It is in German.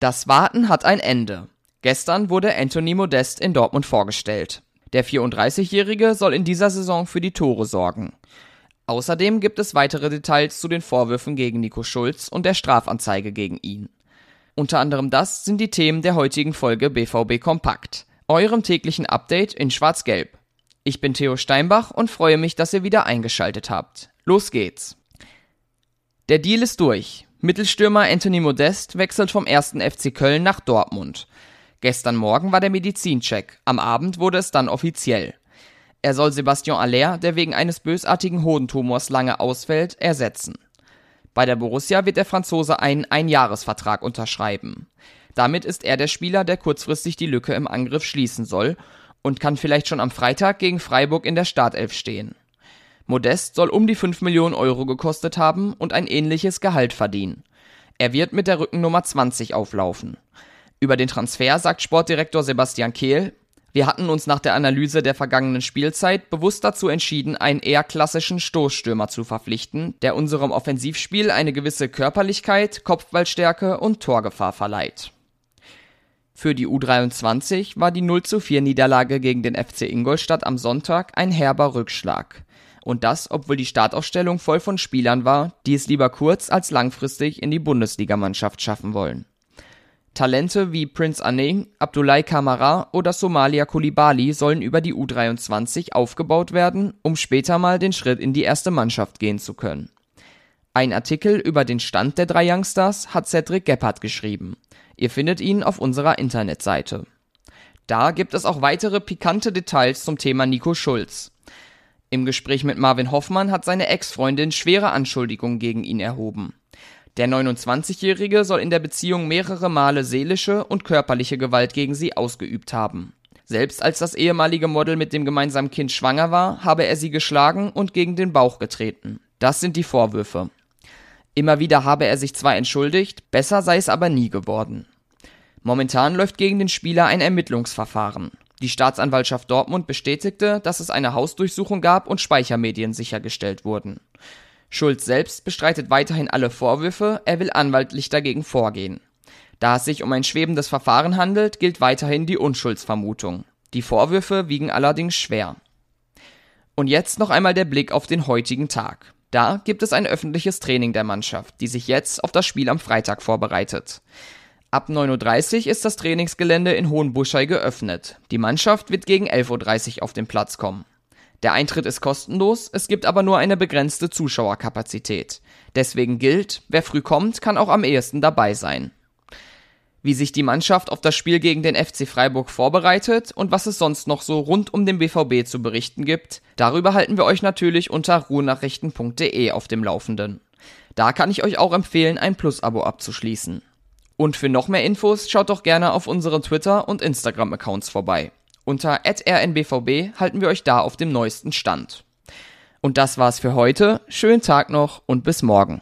Das Warten hat ein Ende. Gestern wurde Anthony Modest in Dortmund vorgestellt. Der 34-Jährige soll in dieser Saison für die Tore sorgen. Außerdem gibt es weitere Details zu den Vorwürfen gegen Nico Schulz und der Strafanzeige gegen ihn. Unter anderem das sind die Themen der heutigen Folge BVB Kompakt, eurem täglichen Update in Schwarz-Gelb. Ich bin Theo Steinbach und freue mich, dass ihr wieder eingeschaltet habt. Los geht's. Der Deal ist durch. Mittelstürmer Anthony Modest wechselt vom 1. FC Köln nach Dortmund. Gestern Morgen war der Medizincheck, am Abend wurde es dann offiziell. Er soll Sebastian Aller, der wegen eines bösartigen Hodentumors lange ausfällt, ersetzen. Bei der Borussia wird der Franzose einen Einjahresvertrag unterschreiben. Damit ist er der Spieler, der kurzfristig die Lücke im Angriff schließen soll und kann vielleicht schon am Freitag gegen Freiburg in der Startelf stehen. Modest soll um die 5 Millionen Euro gekostet haben und ein ähnliches Gehalt verdienen. Er wird mit der Rückennummer 20 auflaufen. Über den Transfer sagt Sportdirektor Sebastian Kehl, wir hatten uns nach der Analyse der vergangenen Spielzeit bewusst dazu entschieden, einen eher klassischen Stoßstürmer zu verpflichten, der unserem Offensivspiel eine gewisse Körperlichkeit, Kopfballstärke und Torgefahr verleiht. Für die U23 war die 0 zu 4 Niederlage gegen den FC Ingolstadt am Sonntag ein herber Rückschlag. Und das, obwohl die Startaufstellung voll von Spielern war, die es lieber kurz als langfristig in die Bundesligamannschaft schaffen wollen. Talente wie Prince Aneng, Abdoulaye Kamara oder Somalia Kulibali sollen über die U23 aufgebaut werden, um später mal den Schritt in die erste Mannschaft gehen zu können. Ein Artikel über den Stand der drei Youngstars hat Cedric Gebhardt geschrieben. Ihr findet ihn auf unserer Internetseite. Da gibt es auch weitere pikante Details zum Thema Nico Schulz. Im Gespräch mit Marvin Hoffmann hat seine Ex-Freundin schwere Anschuldigungen gegen ihn erhoben. Der 29-Jährige soll in der Beziehung mehrere Male seelische und körperliche Gewalt gegen sie ausgeübt haben. Selbst als das ehemalige Model mit dem gemeinsamen Kind schwanger war, habe er sie geschlagen und gegen den Bauch getreten. Das sind die Vorwürfe. Immer wieder habe er sich zwar entschuldigt, besser sei es aber nie geworden. Momentan läuft gegen den Spieler ein Ermittlungsverfahren. Die Staatsanwaltschaft Dortmund bestätigte, dass es eine Hausdurchsuchung gab und Speichermedien sichergestellt wurden. Schulz selbst bestreitet weiterhin alle Vorwürfe, er will anwaltlich dagegen vorgehen. Da es sich um ein schwebendes Verfahren handelt, gilt weiterhin die Unschuldsvermutung. Die Vorwürfe wiegen allerdings schwer. Und jetzt noch einmal der Blick auf den heutigen Tag. Da gibt es ein öffentliches Training der Mannschaft, die sich jetzt auf das Spiel am Freitag vorbereitet. Ab 9.30 Uhr ist das Trainingsgelände in Hohenbuschei geöffnet. Die Mannschaft wird gegen 11.30 Uhr auf den Platz kommen. Der Eintritt ist kostenlos, es gibt aber nur eine begrenzte Zuschauerkapazität. Deswegen gilt, wer früh kommt, kann auch am ehesten dabei sein. Wie sich die Mannschaft auf das Spiel gegen den FC Freiburg vorbereitet und was es sonst noch so rund um den BVB zu berichten gibt, darüber halten wir euch natürlich unter ruhnachrichten.de auf dem Laufenden. Da kann ich euch auch empfehlen, ein Plus-Abo abzuschließen. Und für noch mehr Infos schaut doch gerne auf unseren Twitter- und Instagram-Accounts vorbei. Unter rnbvb halten wir euch da auf dem neuesten Stand. Und das war's für heute. Schönen Tag noch und bis morgen.